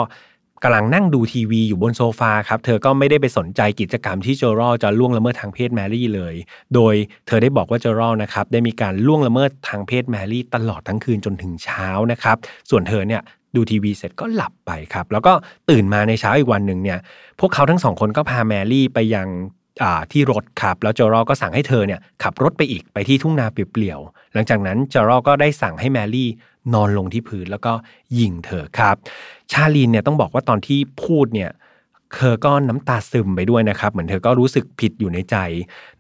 กำลังนั่งดูทีวีอยู่บนโซฟาครับ เธอก็ไม่ได้ไปสนใจกิจกรรมที่เจอรัลจะล่วงละเมิดทางเพศแมรี่เลย โดยเธอได้บอกว่าเจอรัลนะครับได้มีการล่วงละเมิดทางเพศแมรี่ตลอดทั้งคืนจนถึงเช้านะครับ ส่วนเธอเนี่ยดูทีวีเสร็จก็หลับไปครับ แล้วก็ตื่นมาในเช้าอีกวันหนึ่งเนี่ย พวกเขาทั้งสองคนก็พาแมรี่ไปยัง ที่รถครับ แล้วเจอรอก็สั่งให้เธอเนี่ยขับรถไปอีกไปที่ทุ่งนาเปลี่ยวๆหลังจากนั้นเจอรอก็ได้สั่งให้แมรี่นอนลงที่พื้นแล้วก็ยิงเธอครับ ชาลีนเนี่ยต้องบอกว่าตอนที่พูดเนี่ยเธอก็น้ำตาซึมไปด้วยนะครับ เหมือนเธอก็รู้สึกผิดอยู่ในใจ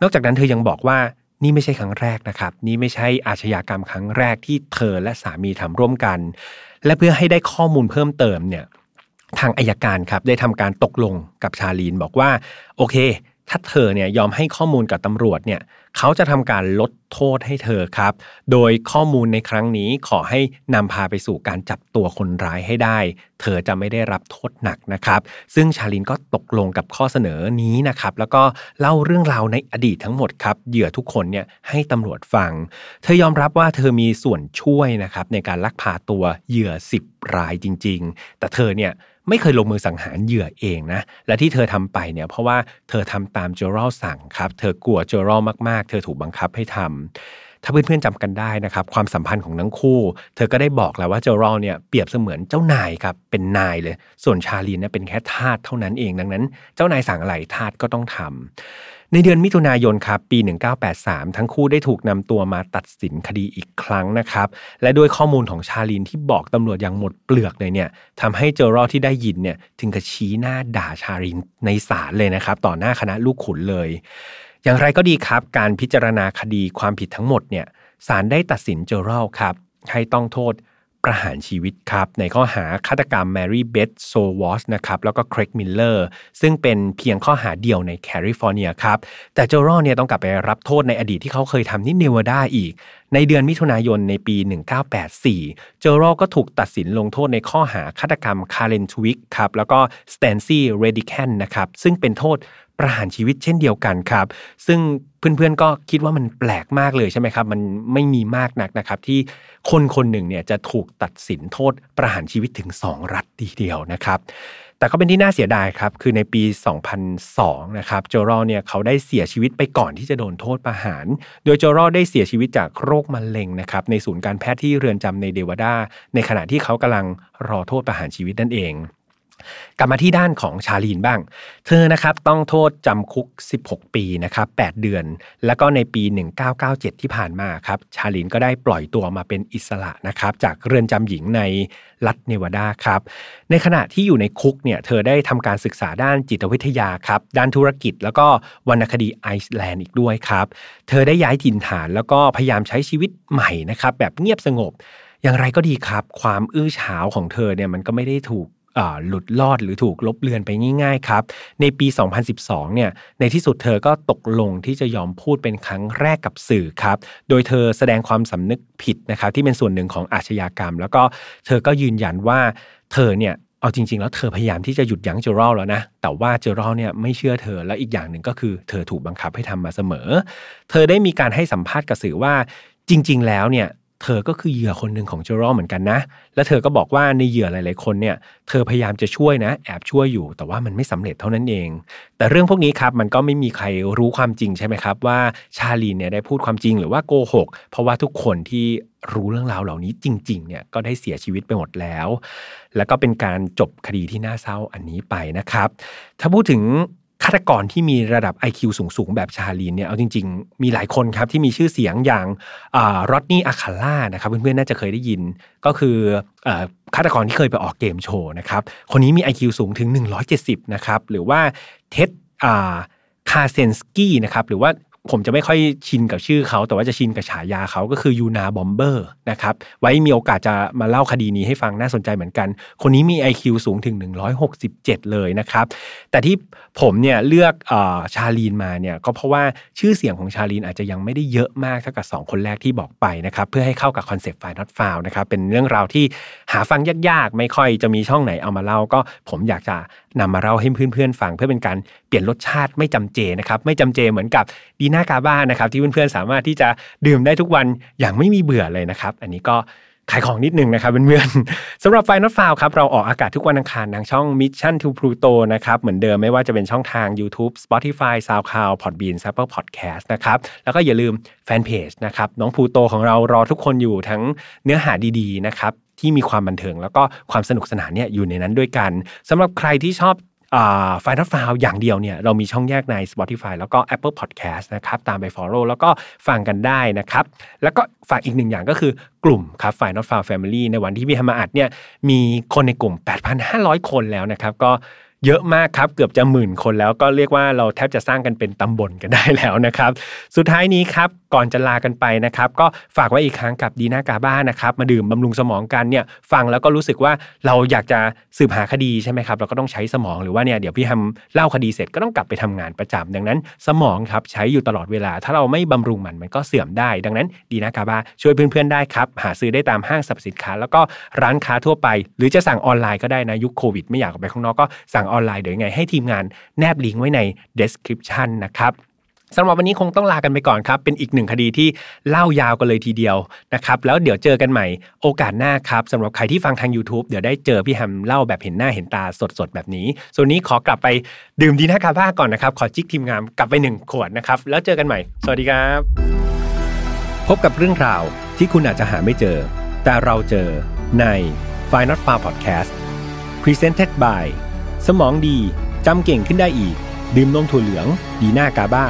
นอกจากนั้นเธอยังบอกว่านี่ไม่ใช่ครั้งแรกนะครับ นี่ไม่ใช่อาชญากรรมครั้งแรกที่เธอและสามีทำร่วมกัน และเพื่อให้ได้ข้อมูลเพิ่มเติมเนี่ยทางอายการครับได้ทำการตกลงกับชาลีนบอกว่าโอเค ถ้าเธอเนี่ยยอมให้ข้อมูลกับตำรวจเนี่ยเขาจะทำการลดโทษให้เธอครับ โดยข้อมูลในครั้งนี้ขอให้นำพาไปสู่การจับตัวคนร้ายให้ได้ เธอจะไม่ได้รับโทษหนักนะครับ ซึ่งชาลินก็ตกลงกับข้อเสนอนี้นะครับ แล้วก็เล่าเรื่องราวในอดีตทั้งหมดครับเหยื่อทุกคนเนี่ยให้ตำรวจฟัง เธอยอมรับว่าเธอมีส่วนช่วยนะครับในการลักพาตัวเหยื่อ 10 รายจริง ๆ แต่เธอเนี่ย ไม่เคยลงมือสังหารเหยื่อเองนะ และที่เธอทำไปเนี่ยเพราะว่าเธอทำตามเจอรัลสั่งครับ เธอกลัวเจอรัลมากๆ เธอถูกบังคับให้ทำ ถ้าเพื่อนๆจำกันได้นะครับความสัมพันธ์ของทั้งคู่ เธอก็ได้บอกแล้วว่าเจอรัลเนี่ยเปรียบเสมือนเจ้านายครับเป็นนายเลย ส่วนชาลีนเนี่ยเป็นแค่ทาสเท่านั้นเองดังนั้น เจ้านายสั่งอะไรทาสก็ต้องทำในเดือนมิถุนายนครับปี 1983 ทั้งคู่ได้ถูกนำตัวมาตัดสินคดีอีกครั้งนะครับ และด้วยข้อมูลของชาลินที่บอกตำรวจอย่างหมดเปลือกเลยเนี่ยทำให้เจอรอที่ได้ยินเนี่ยถึงกับชี้หน้าด่าชาลินในศาลเลยนะครับ ต่อหน้าคณะลูกขุนเลย อย่างไรก็ดีครับ การพิจารณาคดีความผิดทั้งหมดเนี่ยศาลได้ตัดสินเจอรัลครับให้ต้องโทษประหารชีวิตครับในข้อหาฆาตกรรมแมรี่เบธโซเวอร์สนะครับแล้วก็เครกมิลเลอร์ซึ่งเป็นเพียงข้อหาเดียวในแคลิฟอร์เนียครับแต่เจอรัลเนี่ยต้องกลับไปรับโทษในอดีตที่เขาเคยทำที่เนวาดาอีก ในเดือนมิถุนายนในปี 1984เจอรัลก็ถูกตัดสินลงโทษในข้อหาฆาตกรรมคาเรนทวิกส์ครับแล้วก็สเตซี่เรดิแคนนะครับซึ่งเป็นโทษ ประหารชีวิตเช่นเดียวกันครับ ซึ่งเพื่อนๆก็คิดว่ามันแปลกมากเลยใช่ไหมครับ มันไม่มีมากนักนะครับ ที่คนคนหนึ่งเนี่ยจะถูกตัดสินโทษประหารชีวิตถึง 2 รัฐทีเดียวนะครับ แต่ก็เป็นที่น่าเสียดายครับ คือในปี 2002 นะครับโจรอเนี่ยเขาได้เสียชีวิตไปก่อนที่จะโดนโทษประหาร โดยโจรอได้เสียชีวิตจากโรคมะเร็งนะครับในศูนย์การแพทย์ที่เรือนจำในเดวาดาในขณะที่เขากำลังรอโทษประหารชีวิตนั่นเอง กลับมาที่ด้านของชาลีนบ้าง เธอนะครับต้องโทษจำคุก 16 ปีนะครับ8เดือน แล้วก็ในปี 1997 ที่ผ่านมาครับชาลีนก็ได้ปล่อยตัวมาเป็นอิสระนะครับจากเรือนจำหญิงในรัฐเนวาดาครับ ในขณะที่อยู่ในคุกเนี่ยเธอได้ทำการศึกษาด้านจิตวิทยาครับด้านธุรกิจแล้วก็วรรณคดีไอซ์แลนด์อีกด้วยครับเธอได้ย้ายถิ่นฐานแล้วก็พยายามใช้ชีวิตใหม่นะครับแบบเงียบสงบ อย่างไรก็ดีครับ ความอื้อฉาวของเธอเนี่ยมันก็ไม่ได้ถูก หลุดลอดหรือถูกลบเลือนไปง่ายๆครับ ในปี 2012 เนี่ย ในที่สุดเธอก็ตกลงที่จะยอมพูดเป็นครั้งแรกกับสื่อครับ โดยเธอแสดงความสำนึกผิดนะครับที่เป็นส่วนหนึ่งของอาชญากรรม แล้วก็เธอก็ยืนยันว่าเธอเนี่ยเอาจริง ๆ แล้วเธอพยายามที่จะหยุดยั้งเจอรัลแล้วนะ แต่ว่าเจอรัลเนี่ยไม่เชื่อเธอ และอีกอย่างหนึ่งก็คือเธอถูกบังคับให้ทำมาเสมอ เธอได้มีการให้สัมภาษณ์กับสื่อว่าจริง ๆ แล้วเนี่ย เธอก็คือเหยื่อคนหนึ่งของเจอรอเหมือนกันนะ และเธอก็บอกว่าในเหยื่อหลาย ๆ คนเนี่ย เธอพยายามจะช่วยนะ แอบช่วยอยู่ แต่ว่ามันไม่สำเร็จเท่านั้นเอง แต่เรื่องพวกนี้ครับมันก็ไม่มีใครรู้ความจริงใช่ไหมครับว่าชาลีเนี่ยได้พูดความจริงหรือว่าโกหก เพราะว่าทุกคนที่รู้เรื่องราวเหล่านี้จริง ๆ เนี่ยก็ได้เสียชีวิตไปหมดแล้ว แล้วก็เป็นการจบคดีที่น่าเศร้าอันนี้ไปนะครับ ถ้าพูดถึง ฆาตกรที่มีระดับ IQ สูงๆ แบบชาลีนเนี่ยเอาจริง ๆ มีหลายคนครับที่มีชื่อเสียงอย่างรอดนี่อัลคาล่านะครับเพื่อนๆ น่าจะเคยได้ยิน ก็คือฆาตกรที่เคยไปออกเกมโชว์นะครับคนนี้มี IQ สูงถึง 170 นะครับหรือว่าเท็ดคาซินสกี้นะครับหรือว่าผมจะไม่ค่อยชินกับชื่อเขา แต่ว่าจะชินกับฉายาเขาก็คือยูนาบอมเบอร์นะครับไว้มีโอกาสจะมาเล่าคดีนี้ให้ฟังน่าสนใจเหมือนกัน คนนี้มี IQ สูงถึง 167 เลยนะครับ แต่ที่ ผมเนี่ยเลือกเอาชาลีนมาเนี่ยก็เพราะว่าชื่อเสียงของชาลีนอาจจะยังไม่ได้เยอะมากเท่ากับ 2 คนแรกที่บอกไปนะครับเพื่อให้เข้ากับคอนเซปต์ File Not Found นะครับเป็นเรื่องราวที่หาฟังยากๆ ไม่ค่อยจะมีช่องไหนเอามาเล่าก็ผมอยากจะนำมาเล่าให้เพื่อนๆฟัง เพื่อเป็นการเปลี่ยนรสชาติไม่จำเจนะครับไม่จำเจเหมือนกับดีน่ากาบ้านะครับที่เพื่อนๆสามารถที่จะดื่มได้ทุกวันอย่างไม่มีเบื่อเลยนะครับ อันนี้ก็ ขายของนิดนึงนะครับเพื่อนๆสำหรับไฟนอตฟาวครับเราออกอากาศทุกวันอังคารทางช่อง Mission to Pluto นะครับเหมือนเดิมไม่ว่าจะเป็นช่องทาง YouTube Spotify SoundCloud Podbean Apple Podcast นะครับแล้วก็อย่าลืมแฟนเพจนะครับน้องพูโตของเรารอทุกคนอยู่ทั้งเนื้อหาดีๆนะครับที่มีความบันเทิงแล้วก็ความสนุกสนานเนี่ยอยู่ในนั้นด้วยกันสำหรับใครที่ชอบ ไฟล์นัดฟาวอย่างเดียวเนี่ยเรามีช่องแยกใน Spotify แล้วก็ Apple Podcast นะครับตามไป Follow แล้วก็ฟังกันได้นะครับแล้วก็ฝากอีกหนึ่งอย่างก็คือกลุ่มครับไฟล์นัดฟาวแฟมิลี่ในวันที่พี่ธรรมาอัดเนี่ยมีคนในกลุ่ม 8,500 คนแล้วนะครับก็ เยอะมากครับเกือบจะหมื่นคนแล้วก็เรียกว่าเราแทบจะสร้างกันเป็นตำบลกันได้แล้วนะครับ สุดท้ายนี้ครับก่อนจะลากันไปนะครับ ก็ฝากไว้อีกครั้งกับดีน่ากาบ้านะครับ มาดื่มบำรุงสมองกันเนี่ยฟังแล้วก็รู้สึกว่าเราอยากจะสืบหาคดีใช่ไหมครับเราก็ต้องใช้สมองหรือว่าเนี่ยเดี๋ยวพี่ทำเล่าคดีเสร็จก็ต้องกลับไปทำงานประจำดังนั้น สมองครับใช้อยู่ตลอดเวลา ถ้าเราไม่บำรุงมันมันก็เสื่อมได้ ดังนั้นดีน่ากาบ้าช่วยเพื่อนๆได้ครับหาซื้อได้ตามห้างสรรพสินค้า แล้วก็ร้านค้าทั่วไป หรือจะสั่งออนไลน์ก็ได้นะยุคโควิด ไม่อยากออกไปข้างนอกก็สั่งออนไลน์เดี๋ยวยังไงให้ทีมงานแนบลิงก์ไว้ใน description นะครับสำหรับวันนี้คงต้องลากันไปก่อนครับ เป็นอีกหนึ่งคดีที่เล่ายาวกันเลยทีเดียวนะครับ แล้วเดี๋ยวเจอกันใหม่โอกาสหน้าครับสำหรับใครที่ฟังทาง YouTube เดี๋ยวได้เจอพี่แฮมเล่าแบบเห็นหน้าเห็นตาสดๆ แบบนี้ ส่วนนี้ขอกลับไปดื่มดีน่าคาบ้าก่อนนะครับ ขอจิกทีมงานกลับไปหนึ่งขวดนะครับ แล้วเจอกันใหม่ สวัสดีครับ พบกับเรื่องราวที่คุณอาจจะหาไม่เจอ แต่เราเจอใน f i n a l f a r Podcast Presented by สมองดีจำเก่งขึ้นได้อีก ดื่มนมถั่วเหลือง ดีหน้ากาบ้า